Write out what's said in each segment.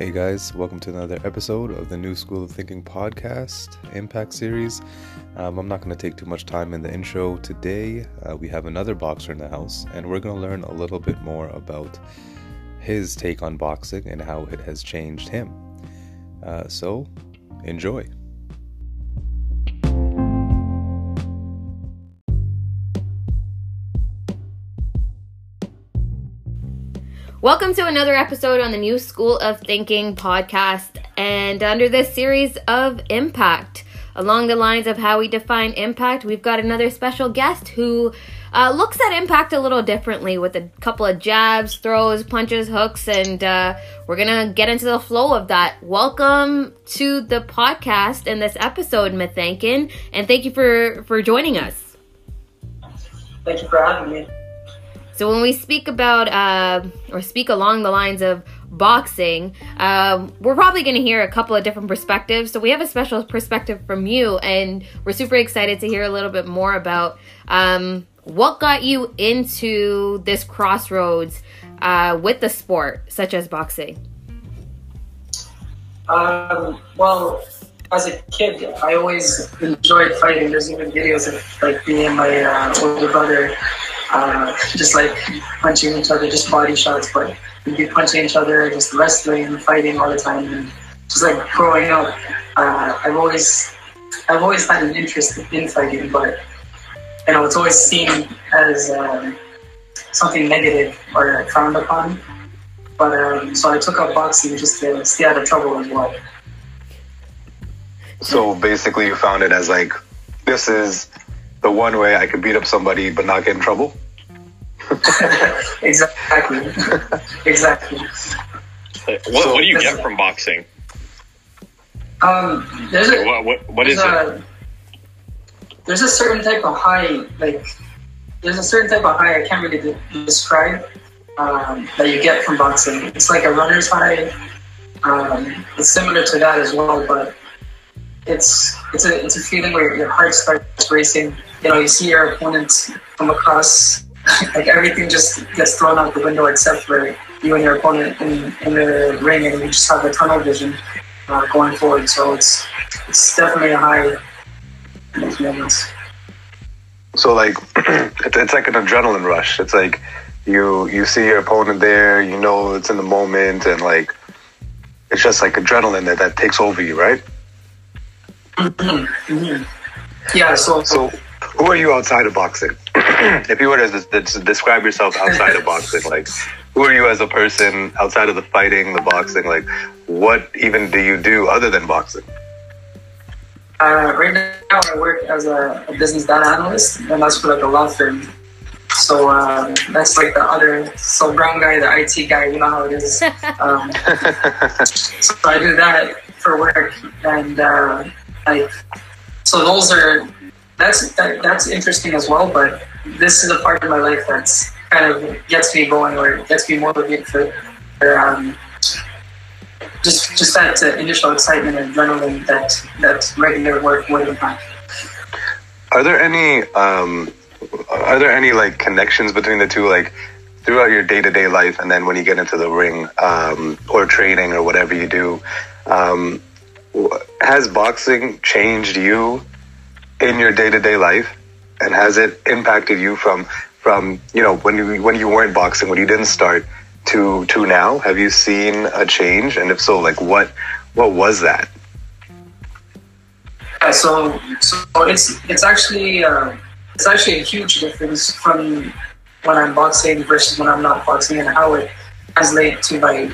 Hey guys, welcome to another episode of the New School of Thinking podcast Impact series. Um, I'm not going to take too much time in the intro today. Uh, we have another boxer in the house, and we're going to learn a little bit more about his take on boxing and how it has changed him. Uh, so, enjoy. Welcome to another episode on the New School of Thinking podcast, and under this series of impact. Along the lines of how we define impact, we've got another special guest who uh, looks at impact a little differently with a couple of jabs, throws, punches, hooks, and uh, we're gonna get into the flow of that. Welcome to the podcast and this episode, Mithankin, and thank you for for joining us. Thank you for having me. So when we speak about uh, or speak along the lines of boxing, um, we're probably going to hear a couple of different perspectives. So we have a special perspective from you, and we're super excited to hear a little bit more about um, what got you into this crossroads uh, with the sport, such as boxing. Um, well, as a kid, I always enjoyed fighting. There's even videos of like me and my uh, older brother uh, just like punching each other, just body shots, but we'd be punching each other, just wrestling and fighting all the time. And just like growing up, uh, I've always, I've always had an interest in fighting, but you know, it's always seen as um, something negative or frowned upon. But um, so I took up boxing just to stay out of trouble as well. So basically, you found it as like, this is the one way I could beat up somebody but not get in trouble. exactly. exactly. What, so, what do you get from boxing? Um, there's a, what, what, what is a, it? There's a certain type of high, like, there's a certain type of high I can't really de- describe um, that you get from boxing. It's like a runner's high. Um, it's similar to that as well, but it's it's a it's a feeling where your heart starts racing. You know, you see your opponent come across, like everything just gets thrown out the window except for you and your opponent in, in the ring, and you just have a tunnel vision uh, going forward. So it's it's definitely a high in those moments. So like it's, it's like an adrenaline rush. It's like you you see your opponent there, you know it's in the moment, and like it's just like adrenaline that, that takes over you, right? Mm-hmm. Yeah. So, so who are you outside of boxing? if you were to, to describe yourself outside of boxing, like who are you as a person outside of the fighting, the boxing? Like, what even do you do other than boxing? Uh, right now, I work as a, a, business data analyst, and that's for like a law firm. So uh, that's like the other so brown guy, the IT guy. You know how it is. Um, so I do that for work, and uh, like, so those are that's that, that's interesting as well. But this is a part of my life that's kind of gets me going or gets me motivated for, for um, just just that uh, initial excitement and adrenaline that that regular work wouldn't have. Are there any um, are there any like connections between the two, like throughout your day to day life, and then when you get into the ring um, or training or whatever you do? Um, has boxing changed you in your day to day life, and has it impacted you from from you know when you when you weren't boxing when you didn't start to to now? Have you seen a change, and if so, like what what was that? Yeah, so so it's it's actually uh, it's actually a huge difference from when I'm boxing versus when I'm not boxing, and how it translates to my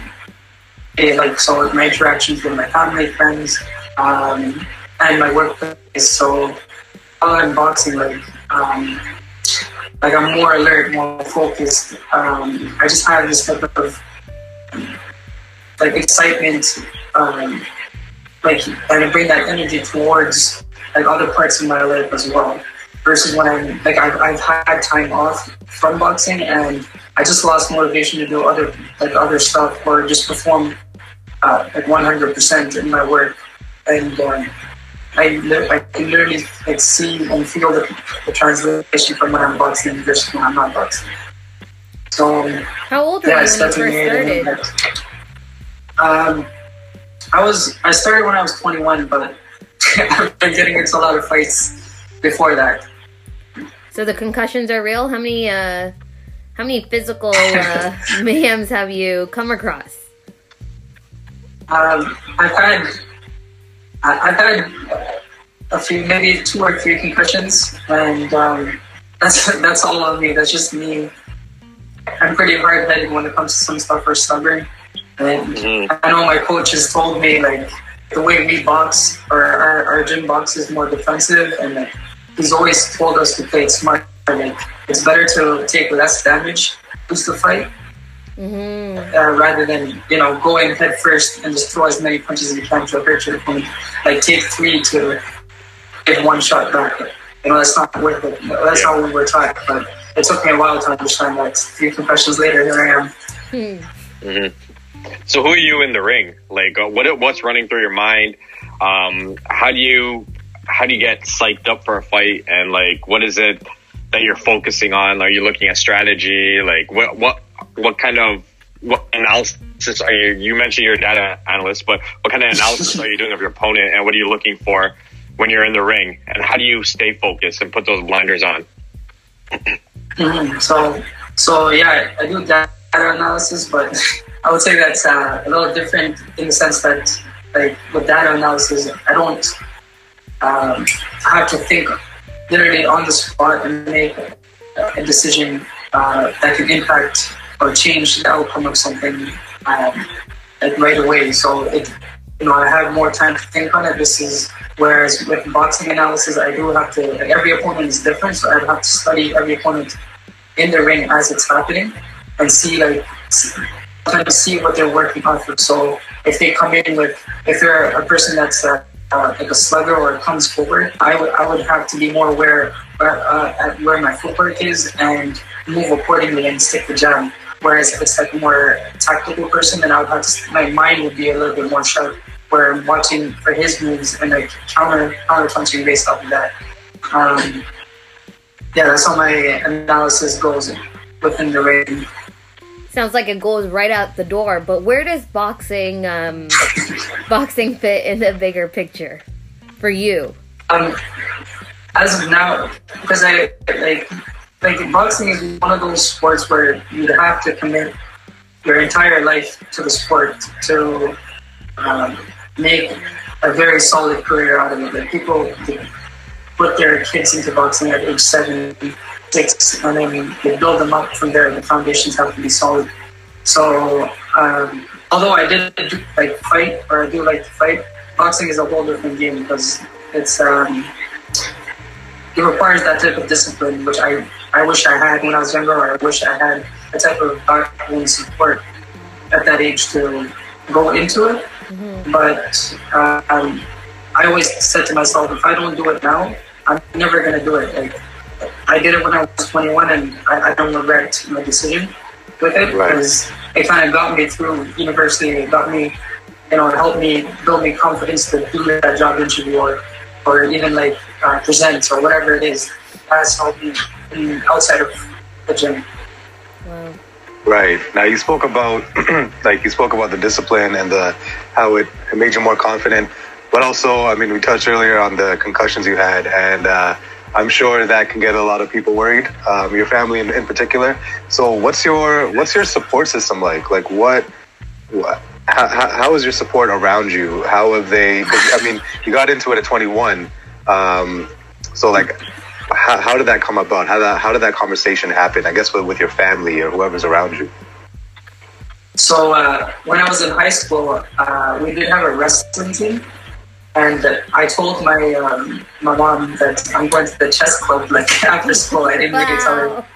it, like so my interactions with my family, friends, um, and my workplace. So while boxing, like um, like I'm more alert, more focused. Um, I just have this type of like excitement, um, like and I bring that energy towards like other parts of my life as well. Versus when I'm like I've, I've had time off from boxing and I just lost motivation to do other like other stuff or just perform uh, like 100% in my work, and um, I, I can literally like see and feel the, the translation from when I'm boxing versus when I'm not boxing. So how old were yeah, you when you first started? um, I was I started when I was 21, but I've been getting into a lot of fights before that. So the concussions are real. How many uh, how many physical uh, mayhems have you come across? Um, I've had I've had a few, maybe two or three concussions, and um, that's that's all on me. That's just me. I'm pretty hard headed when it comes to some stuff or stubborn. And mm-hmm. I know my coach has told me like the way we box or our, our gym box is more defensive, and like, he's always told us to play it smart. Like it's better to take less damage, lose the fight, mm-hmm. uh, rather than you know go in head first and just throw as many punches as you can to a opponent. Like take three to get one shot back. You know that's not worth it. That's yeah. not what we were taught. But it took me a while to understand that. Three concussions later, here I am. Hmm. Mm-hmm. So who are you in the ring? Like uh, what what's running through your mind? Um, how do you how do you get psyched up for a fight? And like what is it that you're focusing on? Are you looking at strategy? Like what what what kind of what analysis are you? You mentioned you're a data analyst, but what kind of analysis are you doing of your opponent, and what are you looking for when you're in the ring? And how do you stay focused and put those blinders on? Mm-hmm. So, so yeah, I do data analysis, but I would say that's uh, a little different in the sense that, like with data analysis, I don't um, have to think literally on the spot and make a decision uh, that can impact or change the outcome of something um, right away. So it, you know, I have more time to think on it. This is whereas with boxing analysis, I do have to. Like every opponent is different, so I'd have to study every opponent in the ring as it's happening and see like trying to see what they're working of. So if they come in with, if they're a person that's uh, uh, like a slugger or comes forward, I would I would have to be more aware uh, at where my footwork is and move accordingly and stick the jab. Whereas if it's like a more tactical person, then I would have to, my mind would be a little bit more sharp. Where I'm watching for his moves and like counter counter punching based off of that. Um, yeah, that's how my analysis goes within the ring. Sounds like it goes right out the door. But where does boxing um, boxing fit in the bigger picture for you? Um, as of now, because I like like boxing is one of those sports where you have to commit your entire life to the sport to um, make a very solid career out of it. Like people put their kids into boxing at age seven, six, and then they build them up from there. The foundations have to be solid. So um, although I did like fight or I do like to fight, boxing is a whole different game because it's um, it requires that type of discipline, which I I wish I had when I was younger, or I wish I had a type of backbone support at that age to go into it. Mm-hmm. But um, I always said to myself, if I don't do it now, I'm never gonna do it. Like I did it when I was 21, and I, I don't regret my decision with it because right. it kind of got me through university. It got me, you know, it helped me build me confidence to do that job interview or, or even like uh, present or whatever it is. That's helped me outside of the gym. Wow. Right. Now you spoke about like you spoke about the discipline and the how it, it made you more confident, but also I mean we touched earlier on the concussions you had, and uh, I'm sure that can get a lot of people worried, um, your family in, in, particular. So what's your what's your support system like? Like what? what how, how is your support around you? How have they? I mean, you got into it at 21. Um, so like how, how did that come about? How that how did that conversation happen? I guess with, with your family or whoever's around you. So uh, when I was in high school, uh, we did have a wrestling team, and I told my um, my mom that I'm going to the chess club like after school. I didn't wow. really tell her.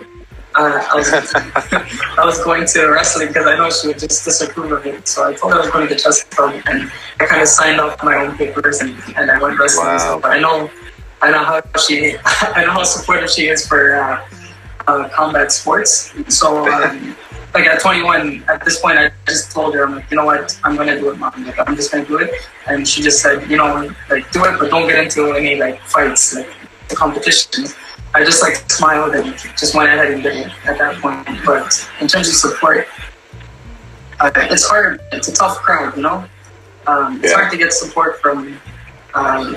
Uh, I was I was going to wrestling because I know she would just disapprove of it. So I told her I was going to the chess club, and I kind of signed off my own papers and, and I went wrestling. Wow. So, but I know I know how she, I know how supportive she is for uh, uh, combat sports. So, um, like at 21, at this point, I just told her, I'm like, you know what, I'm gonna do it, mom. Like, I'm just gonna do it. And she just said, you know, like, do it, but don't get into any like fights, like the competition. I just like smiled and just went ahead and did it at that point. But in terms of support, uh, it's hard. It's a tough crowd, you know. Um, It's Yeah. hard to get support from um,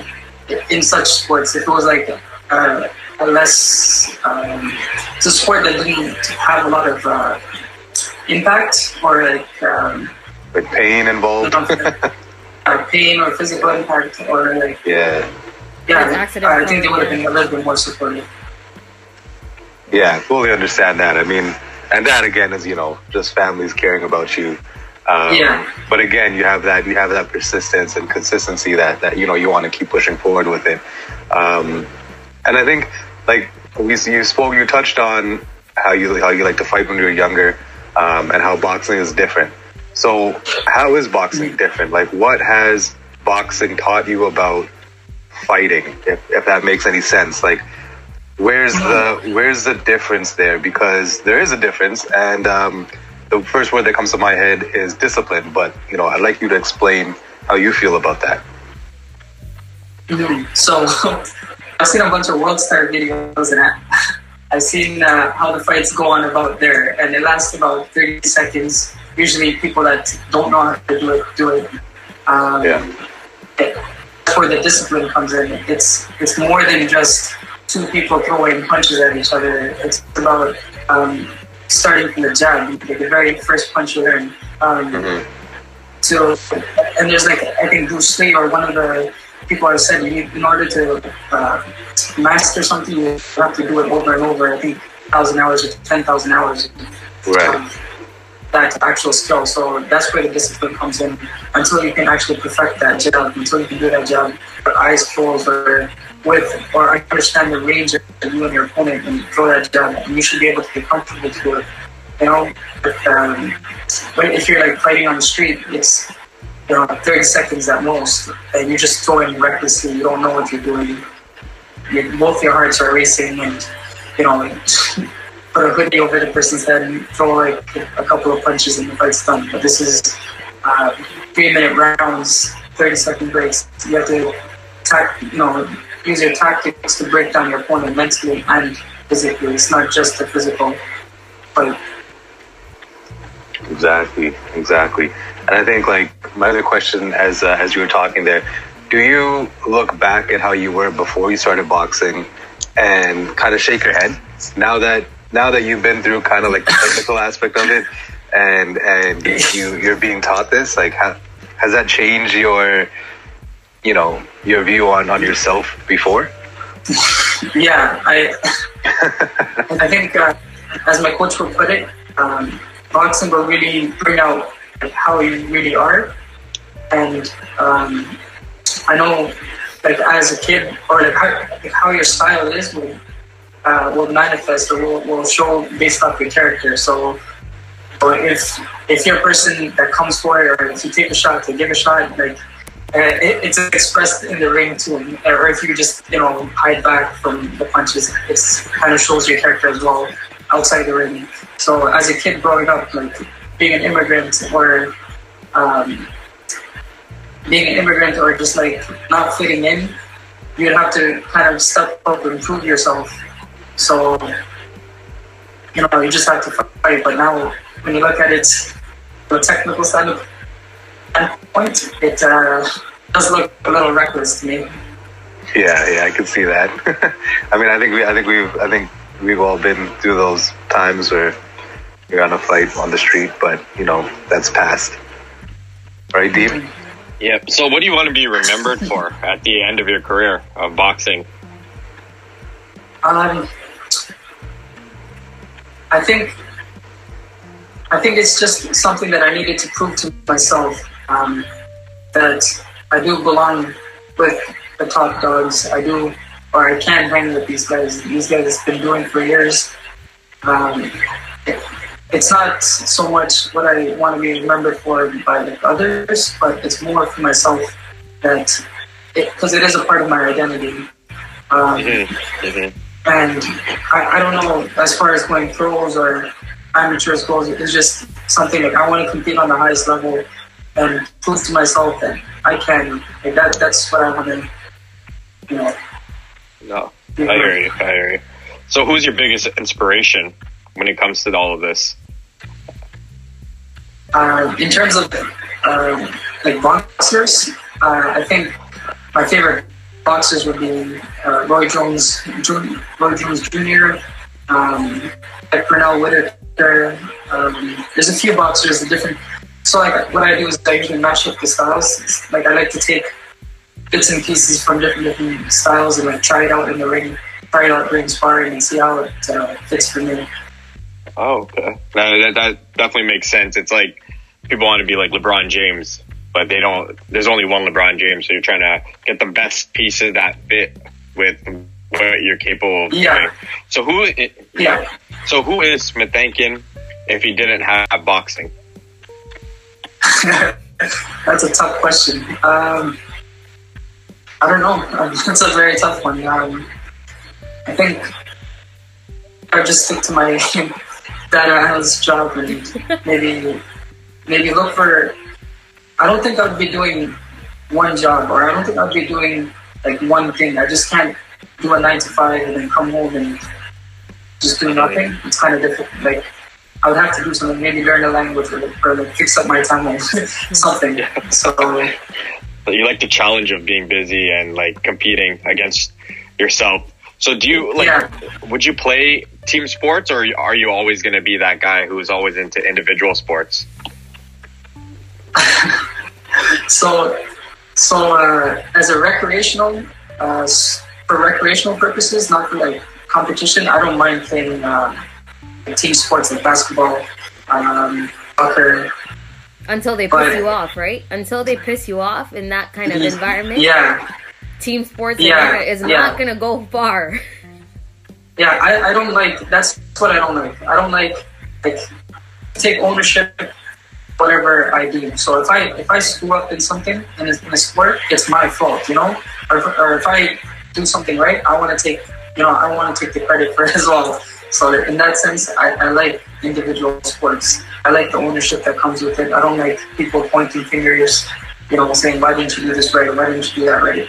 in such sports. If it was like uh, a less um, it's a sport that didn't have a lot of uh, impact or like um, Like pain involved. uh, pain or physical impact or like yeah. yeah, Like accident I think they would have been a little bit more supportive. Yeah, fully understand that. I mean, and that again is you know just families caring about you. Um, Yeah. But again, you have that you have that persistence and consistency that that you know you want to keep pushing forward with it. Um, and I think like we you spoke you touched on how you how you like to fight when you were younger, um, and how boxing is different. So how is boxing different? Like what has boxing taught you about fighting? If if that makes any sense, like where's the where's the difference there because there is a difference and um, the first word that comes to my head is discipline but you know i'd like you to explain how you feel about that Mhm. So I've seen a bunch of World Star videos and I- I've seen uh, how the fights go on about there, and it lasts about 30 seconds. Usually, people that don't know how to do it do it. Um, Yeah. That's where the discipline comes in. It's it's more than just two people throwing punches at each other. It's about um, starting from the jab, like the very first punch you learn. Um, Mhm. so, and there's like I think Bruce Lee or one of the people I said you need in order to uh, master something you have to do it over and over. I think thousand hours or ten thousand hours. right Um, that actual skill. So that's where the discipline comes in. Until you can actually perfect that jab, until you can do that jab eyes closed or with or understand the range of you and your opponent and throw that jab, and you should be able to get comfortable to it. You know, but, um, but if you're like fighting on the street, it's you know 30 seconds at most, and you're just throwing recklessly. You don't know what you're doing. Your, both your hearts are racing, and you know put a hoodie over the person's head and throw like a couple of punches and the fight's done. But this is uh, three minute rounds, 30 second breaks. You have to you know, use your tactics to break down your opponent mentally and physically. It's not just the physical fight. exactly exactly and i think like my other question as uh, as you were talking there do you look back at how you were before you started boxing and kind of shake your head now that now that you've been through kind of like the technical aspect of it and and you you're being taught this like how, has that changed your you know your view on on yourself before Yeah, I I think uh, as my coach would put it, um, boxing will really bring out how you really are, and um, I know like as a kid or like how, like, how your style is will uh, will manifest or will, will show based off your character. So, so if if you're a person that comes for it, or if you take a shot to give a shot, like it's expressed in the ring too. Or if you just you know hide back from the punches, it kind of shows your character as well outside the ring. So as a kid growing up, like being an immigrant or um, being an immigrant or just like not fitting in, you'd have to kind of step up and prove yourself. So you know you just have to fight. But now when you look at it, the technical side of point, it uh, does look a little reckless to me. Yeah, yeah, I can see that. I mean, I think we, I think we've, I think we've all been through those times where you're on a fight on the street, but you know that's past. Right, Deep? Yep. So, what do you want to be remembered for at the end of your career of boxing? Um, I think, I think it's just something that I needed to prove to myself um, that I do belong with the top dogs. I do, or I can hang with these guys. These guys have been doing for years. Um, it- it's not so much what I want to be remembered for by the others, but it's more for myself that because it, is a part of my identity. Um, hmm and I, I don't know as far as going pros or amateurs goes, it's just something like I want to compete on the highest level and prove to myself that I can. Like that, that's what I want to, you know. No, I hear you. I hear you. So, who's your biggest inspiration when it comes to all of this? Uh, in terms of um, like boxers, uh, I think my favorite boxers would be uh, Roy Jones, Jr., Roy Jones Jr., um, like Pernell Whitaker. Um, there's a few boxers, the different. So like what I do is I usually match up the styles. Like I like to take bits and pieces from different different styles and like try it out in the ring, try it out during sparring and see how it uh, fits for me. Oh, okay. That, that, that definitely makes sense. It's like people want to be like LeBron James, but they don't. There's only one LeBron James, so you're trying to get the best pieces that fit with what you're capable of Yeah. doing. So who? Yeah. So who is Smithankin if he didn't have boxing? That's a tough question. Um, I don't know. That's a very tough one. Um, I think I just stick to my data analyst job and maybe maybe look for. I don't think I'd be doing one job, or I don't think I'd be doing like one thing. I just can't do a nine to five and then come home and just do nothing. It's kind of difficult. Like I would have to do something, maybe learn a language or, or like fix up my timeline, something. So You like the challenge of being busy and like competing against yourself. So do you like? Yeah. Would you play team sports, or are you always going to be that guy who's always into individual sports? so so uh, as a recreational uh, for recreational purposes, not for like competition, I don't mind playing uh, team sports like basketball, um, soccer. Until they But- piss you off, right? Until they piss you off in that kind of environment, Yeah, team sports Yeah, is yeah. not gonna go far. yeah. I, I don't like. That's what I don't like. I don't like like take ownership whatever I do. So if I if I screw up in something in a, in a sport, it's my fault, you know. Or if, or if I do something right, I want to take you know I want to take the credit for it as well. So in that sense, I, I like individual sports. I like the ownership that comes with it. I don't like people pointing fingers, you know, saying why didn't you do this right? Why didn't you do that right?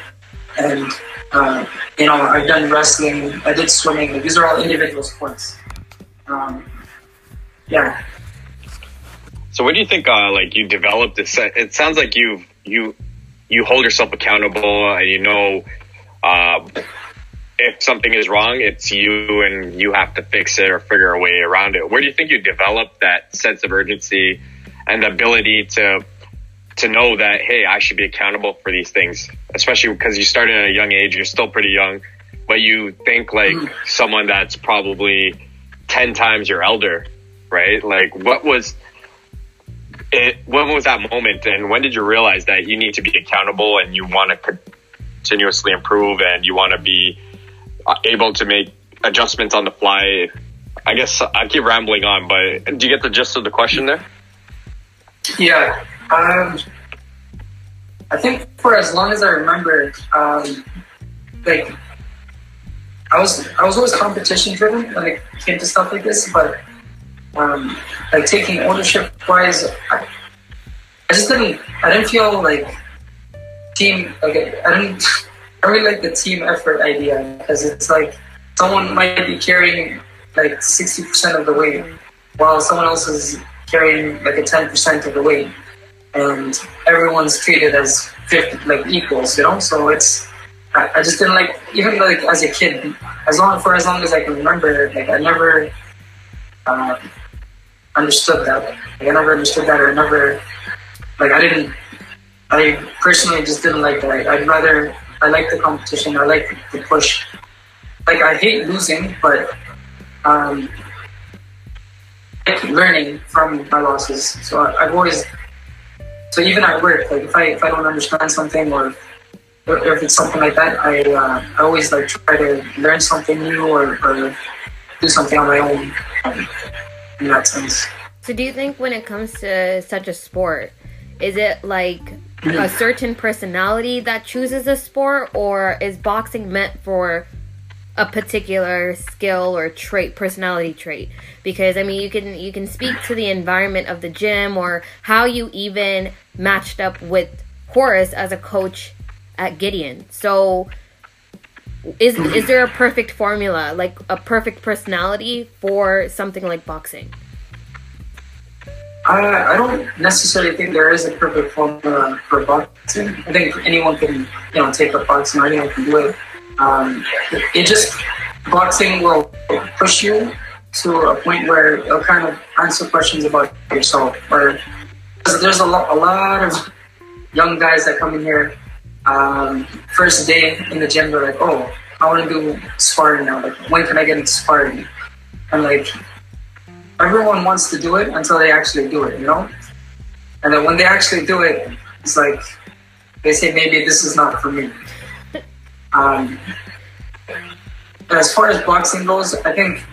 And uh, you know, I've done wrestling. I did swimming. These are all individual sports. Um, yeah. So what do you think? Uh, like you developed this. It sounds like you've, you you hold yourself accountable, and you know uh, if something is wrong, it's you, and you have to fix it or figure a way around it. Where do you think you developed that sense of urgency and the ability to to know that hey, I should be accountable for these things, especially because you started at a young age. You're still pretty young, but you think like mm. someone that's probably ten times your elder, right? Like what was it, when was that moment and when did you realize that you need to be accountable and you want to continuously improve and you want to be able to make adjustments on the fly i guess i keep rambling on but do you get the gist of the question there Yeah. Um, I think for as long as I remember, um, like I was I was always competition driven when it came to stuff like this, but um, like taking ownership wise, I, I just didn't I didn't feel like team like I didn't I really like the team effort idea because it's like someone might be carrying like sixty percent of the weight while someone else is carrying like a ten percent of the weight and everyone's treated as 50, like equals, you know. So it's I, I just didn't like even like as a kid, as long for as long as I can remember, like I never uh, understood that. Like, I never understood that, or never like I didn't. I personally just didn't like that. I'd rather I like the competition. I like the push. Like I hate losing, but um, I like learning from my losses. So I, I've always so even at work, like if I if I don't understand something or or if it's something like that, I uh, I always like try to learn something new or, or do something on my own. um, In that sense, So do you think when it comes to such a sport, is it like a certain personality that chooses a sport or is boxing meant for a particular skill or trait, personality trait? Because I mean, you can you can speak to the environment of the gym or how you even matched up with Horace as a coach at Gideon. So is is there a perfect formula, like a perfect personality for something like boxing? I, I don't necessarily think there is a perfect formula for boxing. I think anyone can, you know, take up boxing or anyone can do it. Um, it, just boxing will push you to a point where it'll kind of answer questions about yourself. Or there's a lot, a lot of young guys that come in here um, first day in the gym. They're like, "Oh, I want to do sparring now. Like, when can I get into sparring?" And like, everyone wants to do it until they actually do it, you know? And then when they actually do it, it's like they say maybe this is not for me. Um, as far as boxing goes, I think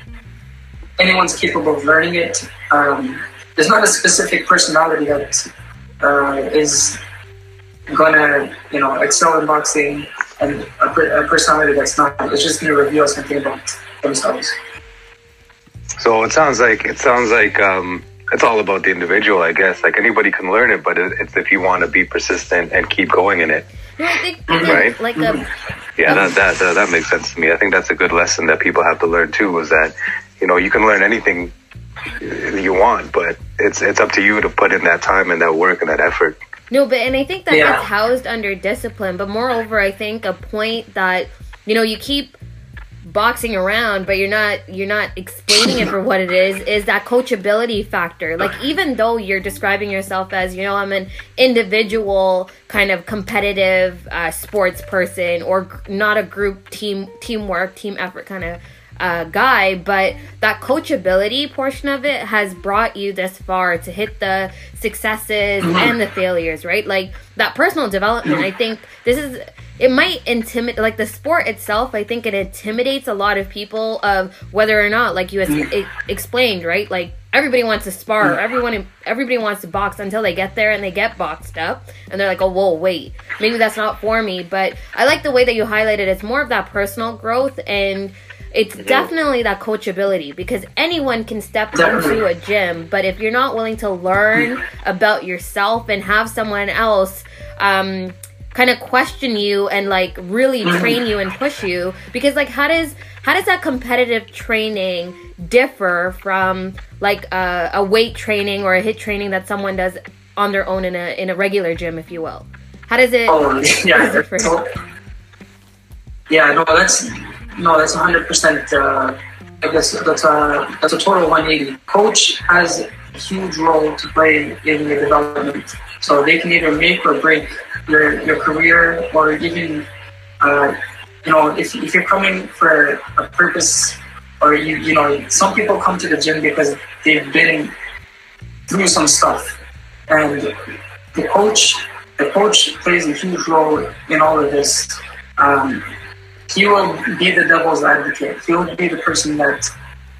anyone's capable of learning it. Um, there's not a specific personality that uh, is gonna, you know, excel in boxing, and a, a personality that's not. It's just gonna reveal something about themselves. So it sounds like it sounds like um, it's all about the individual, I guess. Like anybody can learn it, but it's if you want to be persistent and keep going in it. No, I think, I think Right. like a Yeah, that, that that that makes sense to me. I think that's a good lesson that people have to learn too. Is that you know you can learn anything you want, but it's it's up to you to put in that time and that work and that effort. No, but and I think that Yeah. it's housed under discipline. But moreover, I think a point that you know you keep boxing around, but you're not you're not explaining it for what it is. Is that coachability factor? Like even though you're describing yourself as you know I'm an individual kind of competitive uh, sports person or not a group team teamwork team effort kind of uh, guy, but that coachability portion of it has brought you this far to hit the successes and the failures, right? Like that personal development. I think this is it might intimidate like the sport itself. I think it intimidates a lot of people of whether or not, like you ex- e- explained, right? Like everybody wants to spar, everyone everybody wants to box until they get there and they get boxed up, and they're like, oh, whoa, wait, maybe that's not for me. But I like the way that you highlighted. It's more of that personal growth and it's definitely that coachability because anyone can step into a gym but if you're not willing to learn about yourself and have someone else um kind of question you and like really train you and push you because like how does how does that competitive training differ from like a, a weight training or a HIIT training that someone does on their own in a in a regular gym if you will? How does it Oh yeah, yeah. No, that's no, that's hundred percent. Uh, I guess that's a that's a total one eighty. Coach has a huge role to play in your development, so they can either make or break your your career, or even uh, you know if if you're coming for a purpose, or you you know some people come to the gym because they've been through some stuff, and the coach the coach plays a huge role in all of this. Um, he will be the devil's advocate. He will be the person that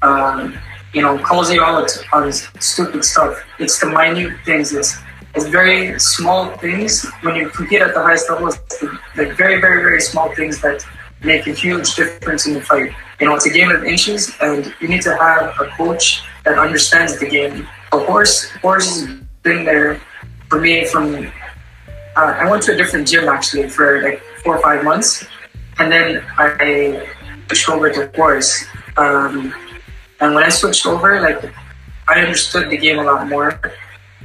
um, you know calls you out on stupid stuff. It's the minute things. It's it's very small things when you compete at the highest level. It's the, the very very very small things that make a huge difference in the fight. You know, it's a game of inches, and you need to have a coach that understands the game. A Horace, Horace has been there for me from uh, I went to a different gym actually for like four or five months, and then I switched over to Forest. Um, and when I switched over, like I understood the game a lot more.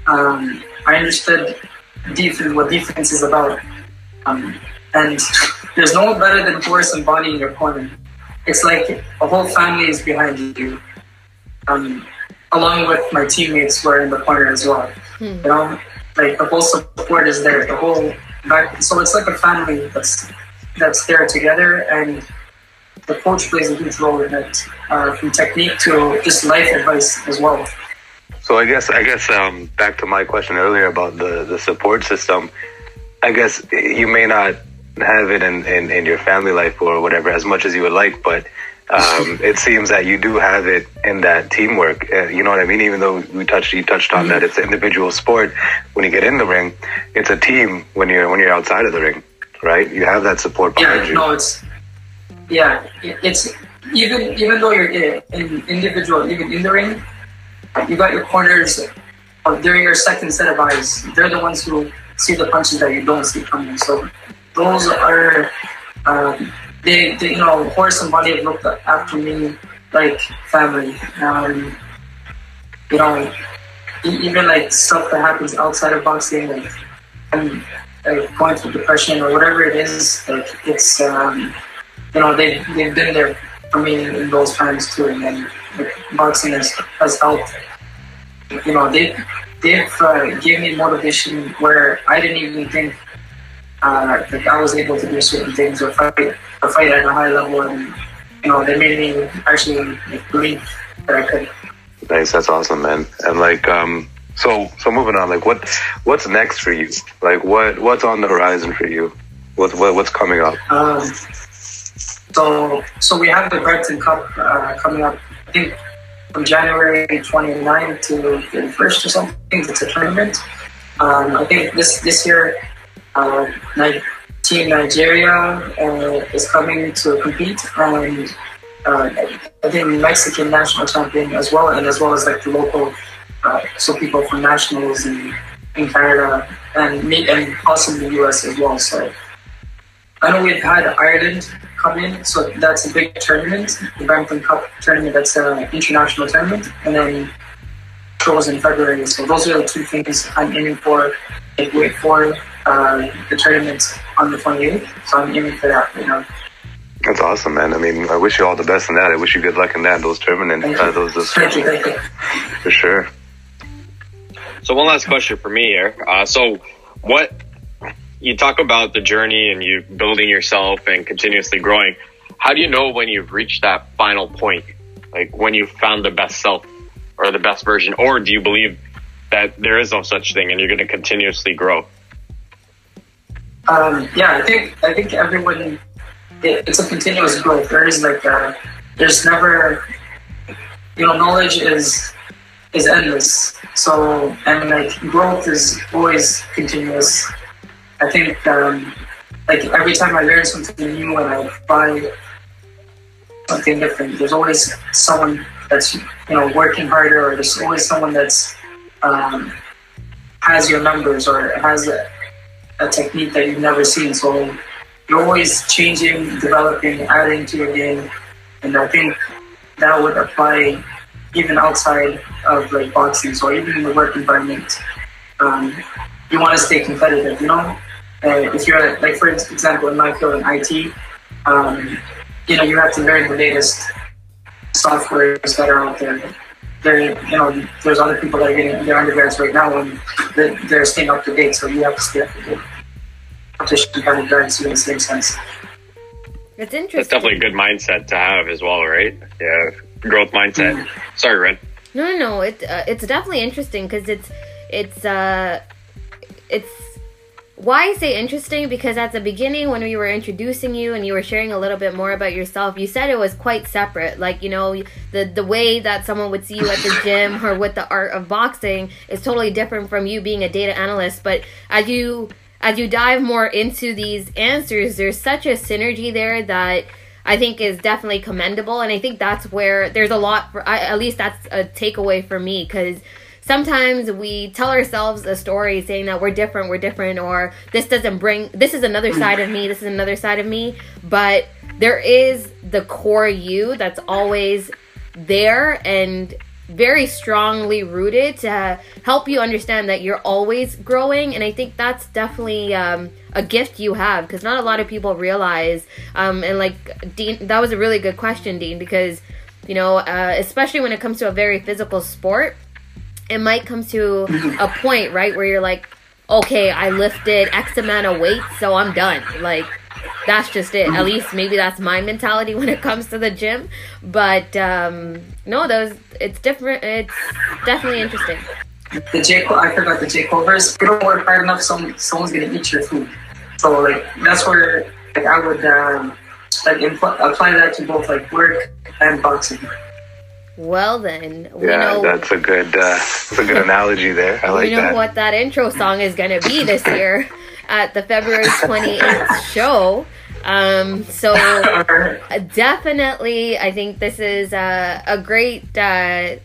Um, I understood defense, what defense is about, um, and there's no one better than Forrest and Bonnie in your corner. It's like a whole family is behind you, um, along with my teammates who are in the corner as well. You know, like the whole support is there. The whole back, so it's like a family that's that's there together, and the coach plays a huge role in it, uh, from technique to just life advice as well. So I guess I guess um, back to my question earlier about the the support system. I guess you may not have it in, in, in your family life or whatever as much as you would like, but um, it seems that you do have it in that teamwork. Uh, you know what I mean? Even though we touched you touched on that, it's an individual sport. When you get in the ring, it's a team. When you're when you're outside of the ring, right? You have that support behind Yeah, you. no, it's yeah, it's even even though you're in, in individual, even in the ring, you got your corners. They're your second set of eyes. They're the ones who see the punches that you don't see coming. So those are um, they, they, you know, Horace and Bonnie have looked after me like family. Um, you know, even like stuff that happens outside of boxing, like I'm like going through depression or whatever it is, like it's um, you know they they've been there for me in those times too, and then like, boxing has has helped. You know they they've uh, gave me motivation where I didn't even think uh, like I was able to do certain things or fight or fight at a high level, and you know they made me actually like, believe that I could. Nice, that's awesome, man. And like, um, so so moving on, like, what what's next for you? Like, what what's on the horizon for you? What, what what's coming up? Um, so, so we have the Brampton Cup uh, coming up. I think from January 29th to 31st or something. It's a tournament. Um, I think this this year, uh, Team Nigeria uh, is coming to compete, and uh, I think Mexican national champion as well, and as well as like the local, uh, so people from nationals in, in Canada and and possibly the US as well. So. I know we've had Ireland come in, so that's a big tournament, the Brampton Cup tournament. That's an international tournament, and then shows in February. So those are the two things I'm aiming for. Like wait for uh, the tournament on the 28th, so I'm aiming for that. You know, That's awesome, man. I mean, I wish you all the best in that. I wish you good luck in that. Those tournaments, uh, those, those thank you. for sure. So one last question for me here. Uh, so what you talk about the journey and you building yourself and continuously growing. How do you know when you've reached that final point? Like when you found the best self or the best version, or do you believe that there is no such thing and you're going to continuously grow? Um, yeah, I think I think everyone it, it's a continuous growth. There is like uh there's never you know knowledge is is endless. So and like growth is always continuous. I think um, like every time I learn something new and I try something different, there's always someone that's you know working harder, or there's always someone that's um, has your numbers or has a, a technique that you've never seen. So you're always changing, developing, adding to your game, and I think that would apply even outside of like boxing. So even in the work environment, um, you want to stay competitive. You know, uh, if you're like for example in my field in IT, um, you know you have to learn the latest softwares that are out there. There, you know, there's other people that are getting their undergrads right now, and they're, they're staying up to date. So you have to stay up to date. Competition kind of guards you in the same sense. It's That's interesting. definitely a good mindset to have as well, right? Yeah, growth mindset. Sorry, Ren. No, no, no. It uh, it's definitely interesting because it's it's uh it's why I say interesting because at the beginning when we were introducing you and you were sharing a little bit more about yourself, you said it was quite separate. Like you know the the way that someone would see you at the gym or with the art of boxing is totally different from you being a data analyst. But as you as you dive more into these answers, there's such a synergy there that I think is definitely commendable, and I think that's where there's a lot. For, I, at least that's a takeaway for me because sometimes we tell ourselves a story saying that we're different, we're different, or this doesn't bring. This is another side of me. This is another side of me. But there is the core you that's always there and very strongly rooted to help you understand that you're always growing and i think that's definitely um, a gift you have because not a lot of people realize um, and like dean that was a really good question dean because you know uh, especially when it comes to a very physical sport it might come to a point right where you're like okay i lifted x amount of weight so i'm done like that's just it. At least maybe that's my mentality when it comes to the gym. But um, no, those it's different. It's definitely interesting. The J Cole, I forgot the J Cole verse. If you don't work hard enough, some someone's gonna eat your food. So like that's where like I would um, like impl- apply that to both like work and boxing. Well then, we Yeah, know that's a good uh, that's a good analogy there. I like we know that. what that intro song is going to be this year at the February 28th show. Um, so definitely, I think this is uh, a great uh,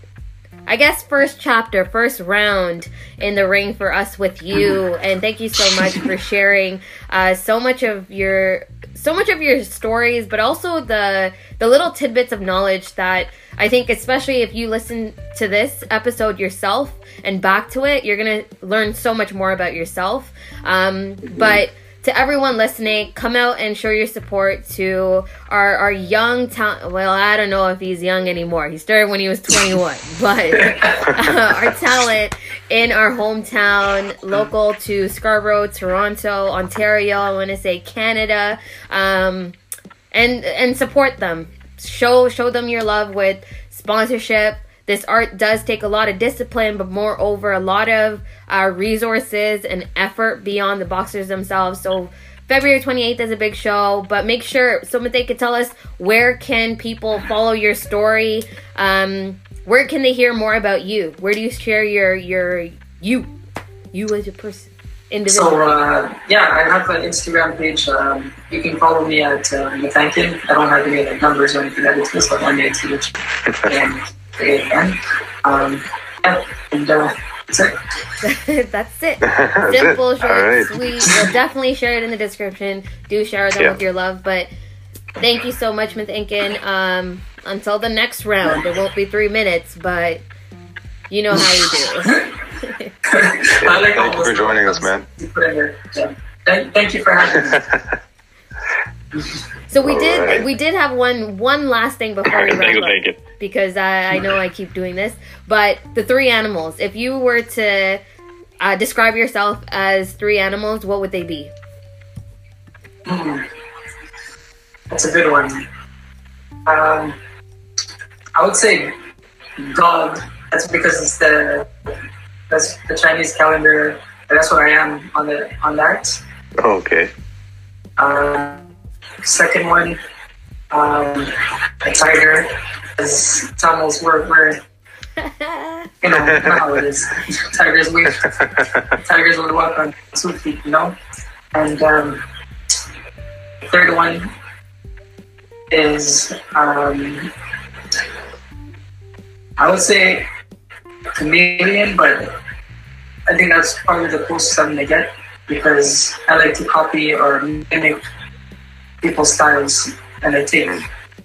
I guess first chapter, first round in the ring for us with you, and thank you so much for sharing uh, so much of your so much of your stories, but also the the little tidbits of knowledge that I think, especially if you listen to this episode yourself and back to it, you're gonna learn so much more about yourself. Um, but to everyone listening, come out and show your support to our, our young talent. Well, I don't know if he's young anymore. He started when he was 21, but uh, our talent in our hometown, local to Scarborough, Toronto, Ontario, I want to say Canada, um, and and support them. Show show them your love with sponsorship this art does take a lot of discipline, but moreover, a lot of uh, resources and effort beyond the boxers themselves. So February 28th is a big show, but make sure someone they could tell us where can people follow your story? Um, where can they hear more about you? Where do you share your your you, you as a person? Individual. So uh, yeah, I have an Instagram page. Um, you can follow me at uh, Mathankin. I don't have any like, numbers or anything like this, but one day to and. Um, yeah, and uh, that's it. That's it. That's Simple, it. short, All right. sweet. We'll definitely share it in the description. Do share them Yeah. with your love. But thank you so much, Mathinkin. Um, until the next round, it won't be three minutes, but you know how you do. I like Thank you for joining us, man. You put in there. Yeah. Thank, thank you for having me. so we All did right. we did have one one last thing before we Thank wrap up thank you. Because I, I know I keep doing this. But the three animals. If you were to uh, describe yourself as three animals, what would they be? Hmm. That's a good one. Um, I would say dog. That's because it's the that's the Chinese calendar. and That's what I am on the on that. Okay. Uh, second one, um, a tiger. It's, it's almost we're, we're you know, how it is. Tigers wait. Tigers would walk on two feet, you know. And um, third one is um, I would say chameleon, but I think that's probably the closest I'm gonna get because I like to copy or mimic people's styles, and I take.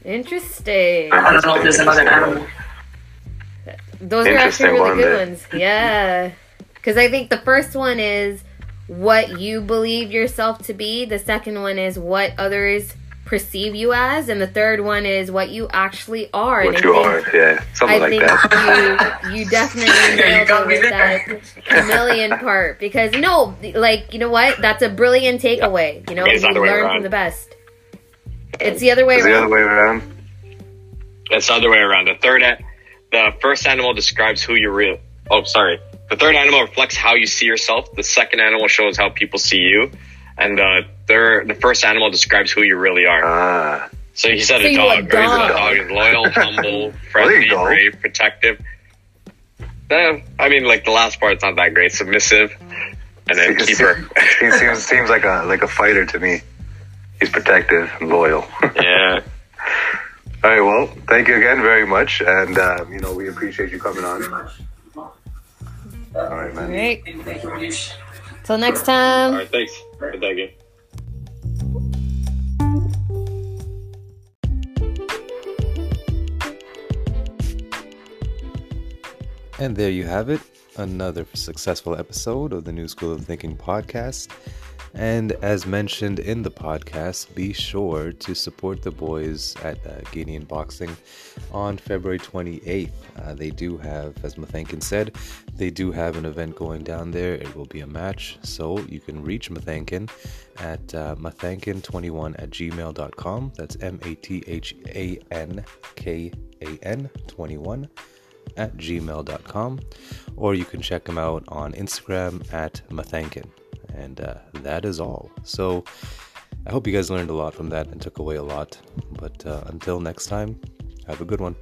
Interesting. I don't know if there's another animal. Those are actually really one good there. ones. Yeah. Because I think the first one is what you believe yourself to be, the second one is what others perceive you as, and the third one is what you actually are. What and you I are, yeah, something I like think that. you you definitely Yeah, you nailed got it me with that chameleon part because no, like you know what? That's a brilliant takeaway. You know, It's you the other way learn from the best. It's the other way Is the around. other way around? It's the other way around. The third, a- the first animal describes who you're real. Oh, sorry. The third animal reflects how you see yourself. The second animal shows how people see you, and the third, the first animal describes who you really are. Ah, So he said So a you dog. a right? He said dog. A dog is loyal, humble, friendly, brave, protective. Eh, I mean, like the last part's not that great. Submissive, and then keeper. he seems seems like a like a fighter to me. He's protective and loyal. yeah. All right, well, thank you again very much, and um, you know we appreciate you coming on. All right, man. All right. Thank you, Manish. Till next time. All right. Thanks. Thank you. And there you have it, another successful episode of the New School of Thinking podcast. And as mentioned in the podcast, be sure to support the boys at uh, Boxing on February 28th. Uh, they do have, as Mathankin said, they do have an event going down there. It will be a match, so you can reach Mathankin at uh, mathankin21 at gmail.com. That's M A T H A N K A N 21 at gmail.com or you can check him out on Instagram at Mathankin. And uh, that is all. So I hope you guys learned a lot from that and took away a lot. But uh, until next time, have a good one.